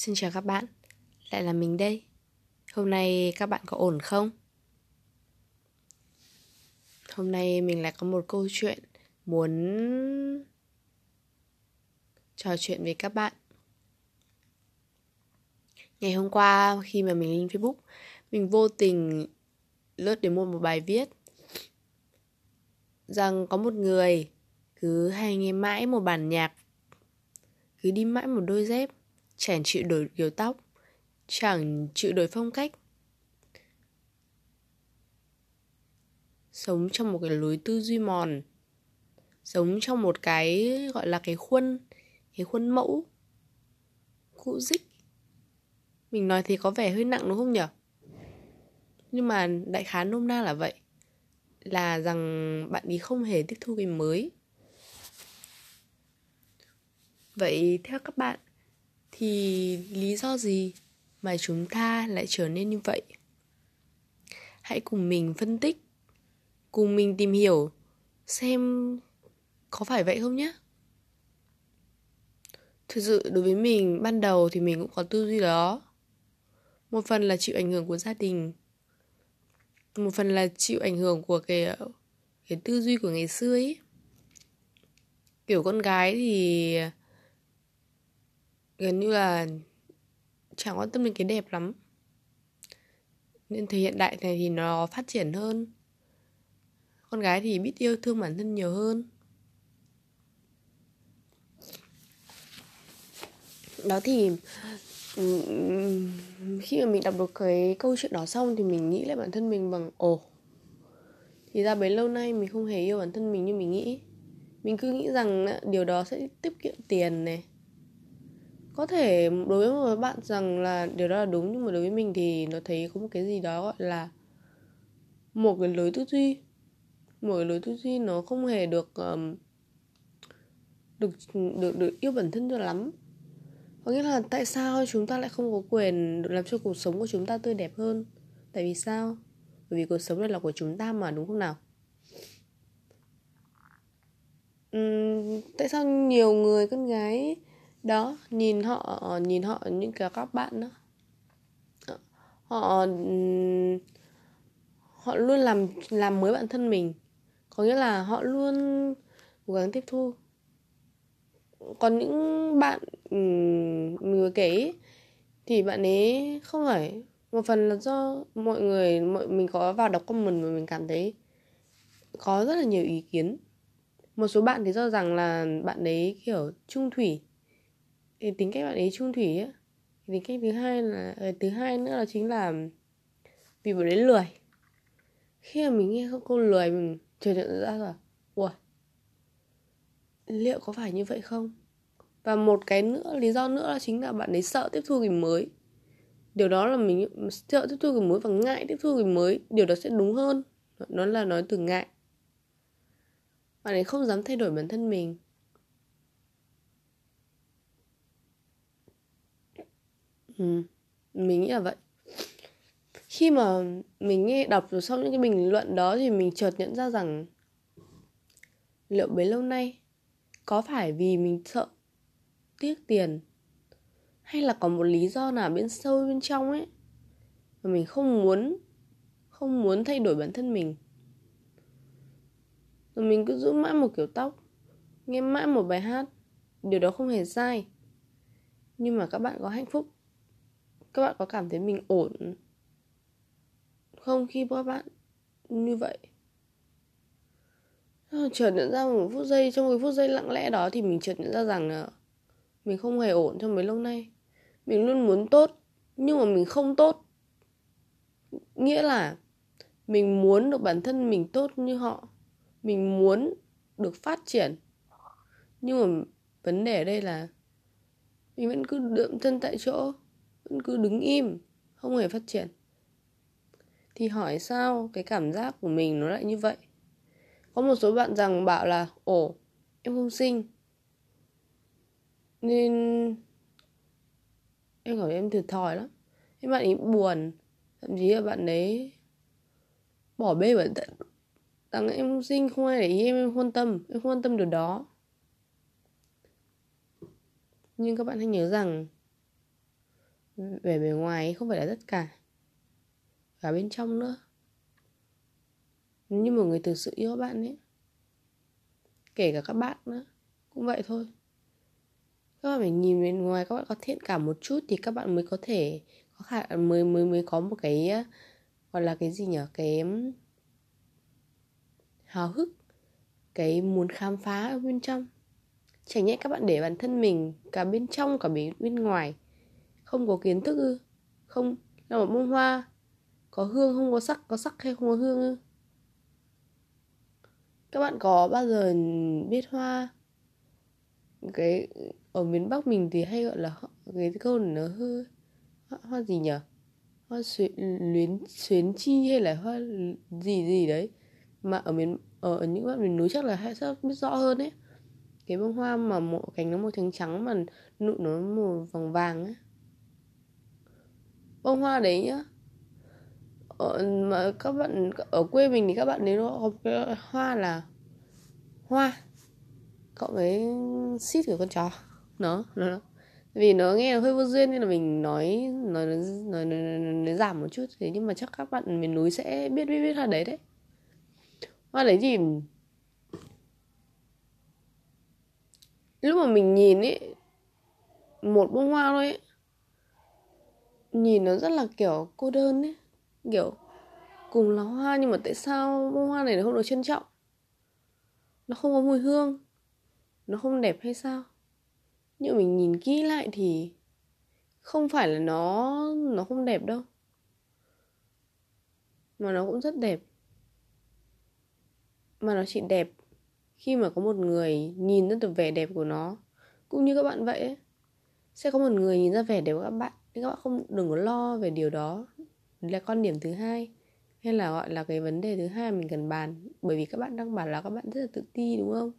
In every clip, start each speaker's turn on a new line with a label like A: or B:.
A: Xin chào các bạn, lại là mình đây. Hôm nay các bạn có ổn không? Hôm nay mình lại có một câu chuyện muốn trò chuyện với các bạn. Ngày hôm qua khi mà mình lên Facebook, mình vô tình lướt đến một, một bài viết rằng có một người cứ hay nghe mãi một bản nhạc cứ đi mãi một đôi dép chẳng chịu đổi kiểu tóc. Chẳng chịu đổi phong cách. Sống trong một cái lối tư duy mòn. Sống trong một cái, gọi là cái khuôn cái khuôn mẫu. Cũ dích. Mình nói thì có vẻ hơi nặng đúng không nhở? Nhưng mà đại khái nôm na là vậy. Là rằng bạn ấy không hề tiếp thu cái mới. Vậy theo các bạn thì lý do gì mà chúng ta lại trở nên như vậy? Hãy cùng mình phân tích, cùng mình tìm hiểu xem có phải vậy không nhé. Thực sự, đối với mình, ban đầu thì mình cũng có tư duy đó. Một phần là chịu ảnh hưởng của gia đình, một phần là chịu ảnh hưởng của cái cái tư duy của ngày xưa ấy. Kiểu con gái thì gần như là chẳng quan tâm đến cái đẹp lắm. Nên thời hiện đại này thì nó phát triển hơn. Con gái thì biết yêu thương bản thân nhiều hơn. Đó thì khi mà mình đọc được cái câu chuyện đó xong thì mình nghĩ lại bản thân mình bằng, ồ, thì ra bấy lâu nay mình không hề yêu bản thân mình như mình nghĩ. Mình cứ nghĩ rằng à, điều đó sẽ tiết kiệm tiền này có thể đối với một bạn rằng là điều đó là đúng nhưng mà đối với mình thì nó thấy có một cái gì đó gọi là một cái lối tư duy. Một cái lối tư duy nó không hề được um, được được được yêu bản thân cho lắm. Có nghĩa là tại sao chúng ta lại không có quyền làm cho cuộc sống của chúng ta tươi đẹp hơn? Tại vì sao? Bởi vì cuộc sống này là của chúng ta mà đúng không nào? Uhm, tại sao nhiều người con gái đó, nhìn họ nhìn họ những cái các bạn đó. Họ họ luôn làm làm mới bản thân mình. Có nghĩa là họ luôn cố gắng tiếp thu. Còn những bạn mình vừa kể thì bạn ấy không phải, một phần là do mọi người, mọi, mình có vào đọc comment mà mình cảm thấy có rất là nhiều ý kiến. Một số bạn thì cho rằng là bạn ấy, kiểu, trung thủy thì tính cách bạn ấy trung thủy á. Tính cách thứ hai là ờ, thứ hai nữa là chính là vì bạn ấy lười. Khi mà mình nghe câu lười mình chợt nhận ra là ủa liệu có phải như vậy không? Và một cái nữa, lý do nữa là chính là bạn ấy sợ tiếp thu cái mới. Điều đó là mình sợ tiếp thu cái mới và ngại tiếp thu cái mới. Điều đó sẽ đúng hơn. Nó là nói từ ngại. Bạn ấy không dám thay đổi bản thân mình. Ừ, mình nghĩ là vậy. Khi mà mình nghe đọc rồi sau những cái bình luận đó thì mình chợt nhận ra rằng liệu bấy lâu nay có phải vì mình sợ tiếc tiền hay là có một lý do nào bên sâu bên trong ấy mà mình không muốn không muốn thay đổi bản thân mình? Rồi mình cứ giữ mãi một kiểu tóc nghe mãi một bài hát điều đó không hề sai. Nhưng mà các bạn có hạnh phúc các bạn có cảm thấy mình ổn không khi các bạn như vậy? Ờ, chợt nhận ra một phút giây, trong cái phút giây lặng lẽ đó thì mình chợt nhận ra rằng là mình không hề ổn trong mấy lâu nay. Mình luôn muốn tốt, nhưng mà mình không tốt. Nghĩa là mình muốn được bản thân mình tốt như họ. Mình muốn được phát triển. Nhưng mà vấn đề ở đây là mình vẫn cứ đượm chân tại chỗ cứ đứng im, không hề phát triển. Thì hỏi sao cái cảm giác của mình nó lại như vậy? Có một số bạn rằng bảo là, ồ, em không sinh nên em cảm thấy em thiệt thòi lắm. Em bạn ấy buồn, thậm chí là bạn ấy bỏ bê bản thân rằng em không sinh không ai để ý em em quan tâm, em không quan tâm điều đó. Nhưng các bạn hãy nhớ rằng vẻ bề ngoài không phải là tất cả. Cả bên trong nữa. Như một người thực sự yêu bạn ấy, kể cả các bạn nữa, cũng vậy thôi. Các bạn phải nhìn bên ngoài, các bạn có thiện cảm một chút thì các bạn mới có thể có khả, mới mới mới có một cái ờ, gọi là cái gì nhỉ cái hào hức, cái muốn khám phá ở bên trong. Chẳng nhẽ các bạn để bản thân mình cả bên trong, cả bên bên ngoài không có kiến thức ư? Không là một bông hoa. Có hương không? Có sắc có sắc hay không có hương ư? Các bạn có bao giờ biết hoa? Cái ở miền bắc mình thì hay gọi là cái câu này nó hơi hoa, hoa gì nhỉ? Hoa xuyến luyến xuyến chi hay là hoa gì gì đấy? Mà ở miền ở những bạn miền núi chắc là hay sẽ biết rõ hơn đấy cái bông hoa mà một cánh nó màu trắng trắng mà nụ nó màu vàng vàng ấy bông hoa đấy nhá. Ở, mà các bạn ở quê mình thì các bạn nếu nó có cái hoa là hoa. Cộng với xít của con chó. Nó nó vì nó nghe nó hơi vô duyên nên là mình nói nói nói, nói, nói, nói, nói giảm một chút. Thế nhưng mà chắc các bạn miền núi sẽ biết biết biết hoa đấy đấy. Hoa đấy thì lúc mà mình nhìn ấy một bông hoa thôi ấy nhìn nó rất là, kiểu, cô đơn ấy. Kiểu, cùng là hoa nhưng mà tại sao bông hoa này nó không được trân trọng? Nó không có mùi hương. Nó không đẹp hay sao? Nhưng mình nhìn kỹ lại thì không phải là nó nó không đẹp đâu. Mà nó cũng rất đẹp. Mà nó chỉ đẹp khi mà có một người nhìn ra được vẻ đẹp của nó. Cũng như các bạn vậy ấy. Sẽ có một người nhìn ra vẻ đẹp của các bạn nên các bạn không, đừng có lo về điều đó. Đấy là con điểm thứ hai. Hay là gọi là cái vấn đề thứ hai mình cần bàn. Bởi vì các bạn đang bảo là các bạn rất là tự ti, đúng không?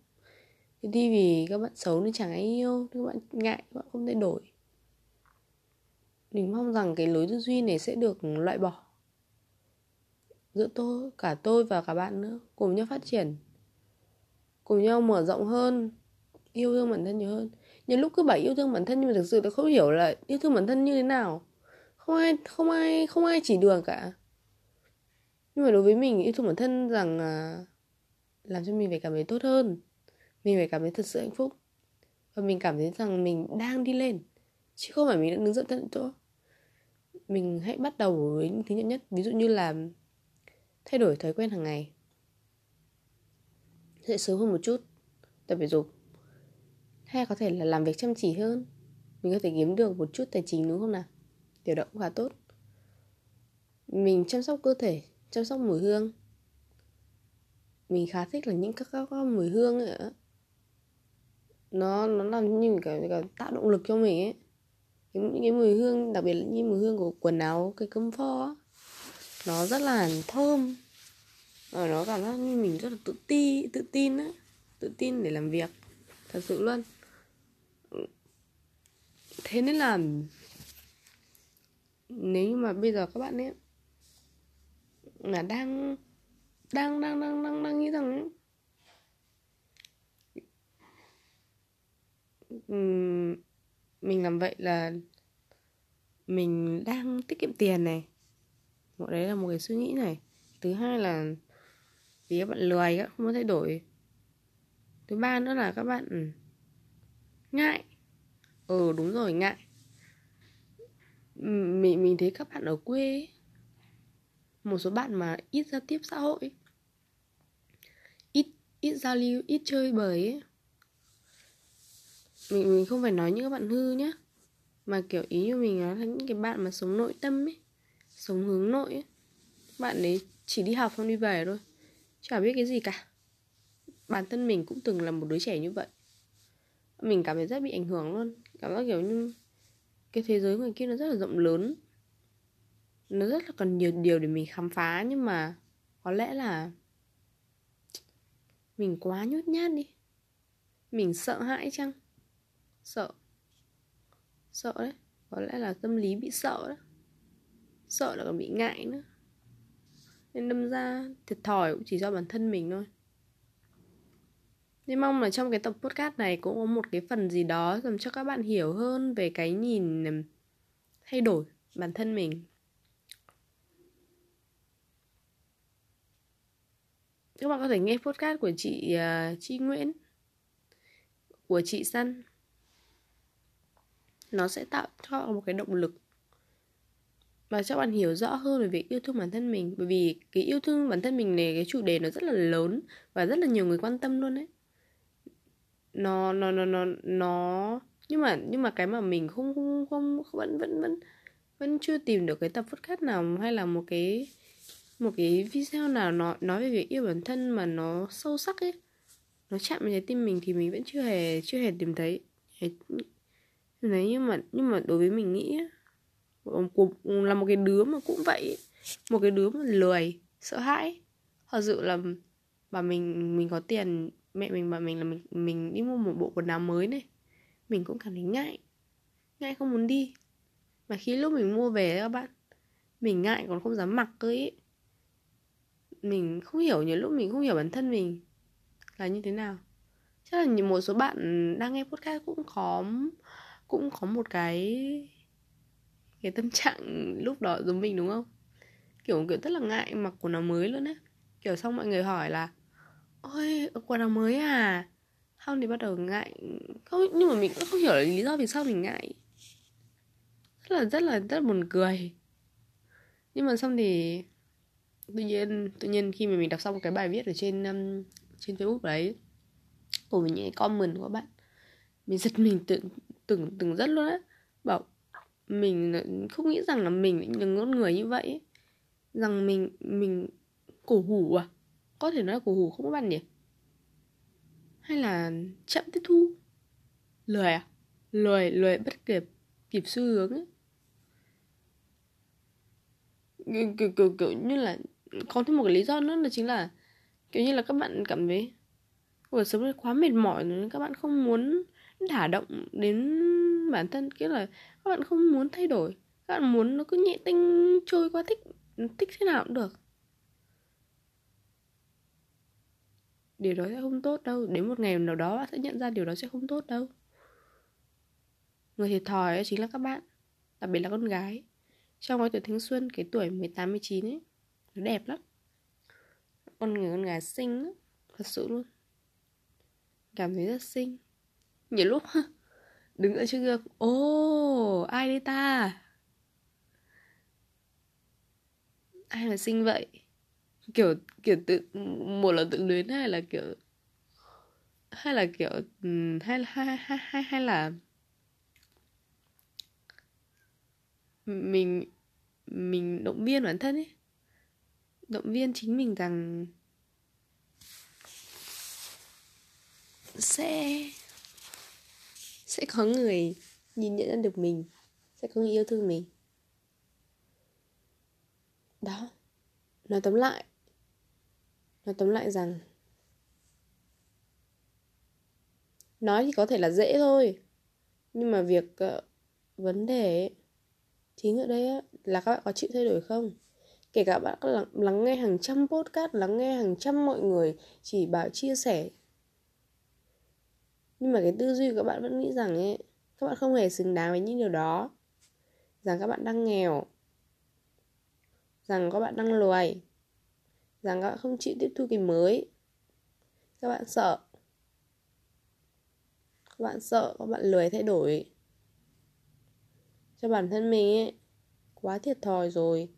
A: Tự ti vì các bạn xấu nên chẳng ai yêu. Các bạn ngại, các bạn không thay đổi. Mình mong rằng cái lối tư duy này sẽ được loại bỏ. Giữa tôi, cả tôi và cả bạn nữa, cùng nhau phát triển. Cùng nhau mở rộng hơn, yêu thương bản thân nhiều hơn nhiều lúc cứ bảo yêu thương bản thân nhưng mà thực sự tôi không hiểu là yêu thương bản thân như thế nào. Không ai không ai không ai chỉ đường cả. Nhưng mà đối với mình yêu thương bản thân rằng à, làm cho mình phải cảm thấy tốt hơn. Mình phải cảm thấy thật sự hạnh phúc. Và mình cảm thấy rằng mình đang đi lên chứ không phải mình đang đứng dậm tận chỗ. Mình hãy bắt đầu với những thứ nhỏ nhất. Ví dụ như là thay đổi thói quen hàng ngày. Dậy sớm hơn một chút tập thể dục hay có thể là làm việc chăm chỉ hơn? Mình có thể kiếm được một chút tài chính đúng không nào? Điều đó cũng khá tốt. Mình chăm sóc cơ thể chăm sóc mùi hương. Mình khá thích là những các, các, các mùi hương ấy nó nó làm như cả, cả tạo động lực cho mình ấy. Những, những cái mùi hương đặc biệt là như mùi hương của quần áo cái cơm pho nó rất là thơm. Và nó cảm giác như mình rất là tự ti tự tin á. Tự tin để làm việc. Thật sự luôn thế nên là nếu như mà bây giờ các bạn ấy là đang đang đang đang đang đang nghĩ rằng ấy, mình làm vậy là mình đang tiết kiệm tiền này. Một đấy là một cái suy nghĩ này. Thứ hai là vì các bạn lười các không muốn thay đổi. Thứ ba nữa là các bạn ngại ừ đúng rồi ngại mình mình thấy các bạn ở quê một số bạn mà ít giao tiếp xã hội ít ít giao lưu, ít chơi bời ấy, mình mình không phải nói những các bạn hư nhá, mà kiểu ý như mình là những cái bạn mà sống nội tâm ấy, sống hướng nội ấy, bạn ấy chỉ đi học xong đi về thôi, chả biết cái gì cả. Bản thân mình cũng từng là một đứa trẻ như vậy. Mình cảm thấy rất bị ảnh hưởng luôn cảm giác kiểu như cái thế giới ngoài kia nó rất là rộng lớn. Nó rất là còn nhiều điều để mình khám phá, nhưng mà có lẽ là mình quá nhút nhát đi. Mình sợ hãi chăng? Sợ. Sợ đấy. Có lẽ là tâm lý bị sợ đó. Sợ là còn bị ngại nữa. Nên đâm ra thiệt thòi cũng chỉ do bản thân mình thôi nên mong là trong cái tập podcast này cũng có một cái phần gì đó làm cho các bạn hiểu hơn về cái nhìn thay đổi bản thân mình. Các bạn có thể nghe podcast của chị uh, Chi Nguyễn của chị Săn. Nó sẽ tạo cho một cái động lực và cho bạn hiểu rõ hơn về việc yêu thương bản thân mình. Bởi vì cái yêu thương bản thân mình này cái chủ đề nó rất là lớn và rất là nhiều người quan tâm luôn đấy nó nó nó nó nó. Nhưng mà nhưng mà cái mà mình không không không vẫn vẫn vẫn vẫn chưa tìm được cái tập podcast nào hay là một cái một cái video nào nó nói về việc yêu bản thân mà nó sâu sắc ấy. Nó chạm vào trái tim mình thì mình vẫn chưa hề chưa hề tìm thấy. Đấy. Nhưng mà nhưng mà đối với mình nghĩ là một cái đứa mà cũng vậy một cái đứa mà lười, sợ hãi thật sự là mà mình mình có tiền mẹ mình bảo mình là mình mình đi mua một bộ quần áo mới này. Mình cũng cảm thấy ngại. Ngại không muốn đi. Mà khi lúc mình mua về các bạn, mình ngại còn không dám mặc cơ ấy mình không hiểu, nhiều lúc mình không hiểu bản thân mình là như thế nào. Chắc là một số bạn đang nghe podcast cũng có cũng có một cái cái tâm trạng lúc đó giống mình, đúng không? Kiểu kiểu, rất là ngại mặc quần áo mới luôn á. Kiểu xong mọi người hỏi là ôi quần áo mới à? Không thì bắt đầu ngại. Không nhưng mà mình cũng không hiểu là lý do vì sao mình ngại. Rất là rất là rất là buồn cười. Nhưng mà xong thì tự nhiên tự nhiên khi mà mình đọc xong cái bài viết ở trên um, trên facebook đấy của những cái comment của các bạn mình giật mình tưởng tưởng tưởng rất luôn á. Bảo mình không nghĩ rằng là mình là con người như vậy ấy. rằng mình mình cổ hủ à có thể nói là cổ hủ không có bạn nhỉ? Hay là chậm tiếp thu? Lười à? Lười lười bất kịp kịp xu hướng ấy. Kiểu, kiểu, kiểu, kiểu như là có thêm một cái lý do nữa là chính là kiểu như là các bạn cảm thấy cuộc sống này quá mệt mỏi rồi các bạn không muốn đả động đến bản thân. Kiểu là các bạn không muốn thay đổi. Các bạn muốn nó cứ nhẹ tinh trôi qua thích thích thế nào cũng được. Điều đó sẽ không tốt đâu. Đến một ngày nào đó bạn sẽ nhận ra điều đó sẽ không tốt đâu. Người thiệt thòi chính là các bạn, đặc biệt là con gái. Trong cái tuổi thanh xuân, cái tuổi 18 19 ấy, nó đẹp lắm. Con người, con gái xinh lắm, thật sự luôn. Cảm thấy rất xinh. Nhiều lúc đứng ở trước gương ô ai đây ta? Ai mà xinh vậy? Kiểu kiểu tự một là tự luyến hay là kiểu hay là kiểu hay hay hay hay, hay là mình mình động viên bản thân ấy. Động viên chính mình rằng sẽ sẽ có người nhìn nhận ra được mình sẽ có người yêu thương mình. Đó nói tóm lại nói tóm lại rằng nói thì có thể là dễ thôi. Nhưng mà việc uh, vấn đề chính ở đây á, là các bạn có chịu thay đổi không? Kể cả bạn lắng, lắng nghe hàng trăm podcast lắng nghe hàng trăm mọi người chỉ bảo chia sẻ. Nhưng mà cái tư duy của các bạn vẫn nghĩ rằng ấy các bạn không hề xứng đáng với những điều đó. Rằng các bạn đang nghèo. Rằng các bạn đang lùi rằng các bạn không chịu tiếp thu cái mới. Các bạn sợ. Các bạn sợ, các bạn lười thay đổi. Cho bản thân mình ấy, quá thiệt thòi rồi.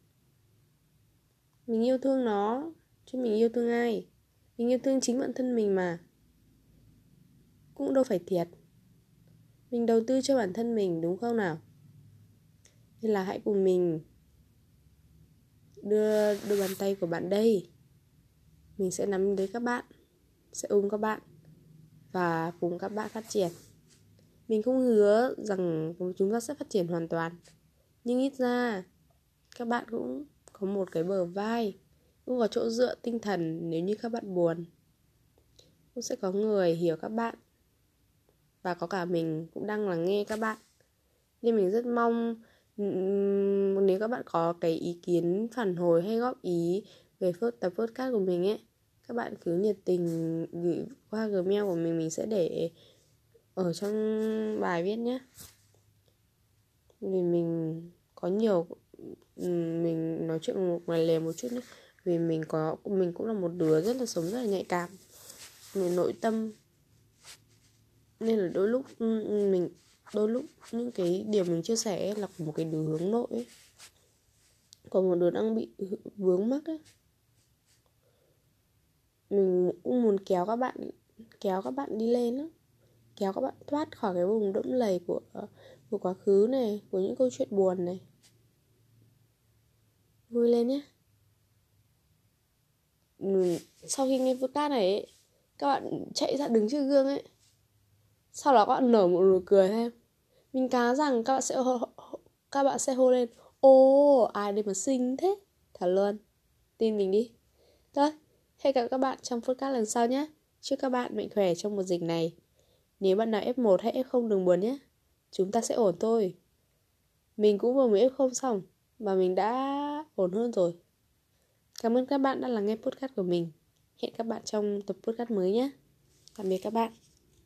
A: Mình yêu thương nó, chứ mình yêu thương ai? Mình yêu thương chính bản thân mình mà. Cũng đâu phải thiệt. Mình đầu tư cho bản thân mình, đúng không nào? Nên là hãy cùng mình đưa đôi bàn tay của bạn đây mình sẽ nắm lấy các bạn, sẽ ôm các bạn và cùng các bạn phát triển. Mình không hứa rằng chúng ta sẽ phát triển hoàn toàn, nhưng ít ra các bạn cũng có một cái bờ vai, cũng có chỗ dựa tinh thần nếu như các bạn buồn. Cũng sẽ có người hiểu các bạn và có cả mình cũng đang lắng nghe các bạn. Nên mình rất mong nếu các bạn có cái ý kiến phản hồi hay góp ý về tập podcast của mình ấy các bạn cứ nhiệt tình gửi qua gmail của mình mình sẽ để ở trong bài viết nhé. Vì mình có nhiều mình nói chuyện một, ngoài lề một chút nhé. Vì mình có, mình cũng là một đứa rất là sống rất là nhạy cảm. Người nội tâm. Nên là đôi lúc mình, đôi lúc những cái điều mình chia sẻ là một cái đứa hướng nội ấy. còn một đứa đang bị vướng mắc ấy mình cũng muốn kéo các bạn kéo các bạn đi lên đó kéo các bạn thoát khỏi cái vùng đẫm lầy của của quá khứ này của những câu chuyện buồn này. Vui lên nhé. Sau khi nghe podcast này ấy, các bạn chạy ra đứng trước gương ấy. Sau đó các bạn nở một nụ cười thêm mình cá rằng các bạn sẽ hô, các bạn sẽ hô lên ô ai đây mà xinh thế? Thật luôn tin mình đi. Thôi hẹn gặp các bạn trong podcast lần sau nhé. Chúc các bạn mạnh khỏe trong một dịch này. Nếu bạn nào F1 hay F0 đừng buồn nhé. Chúng ta sẽ ổn thôi. Mình cũng vừa mới F0 xong và mình đã ổn hơn rồi. Cảm ơn các bạn đã lắng nghe podcast của mình. Hẹn các bạn trong tập podcast mới nhé. Tạm biệt các bạn.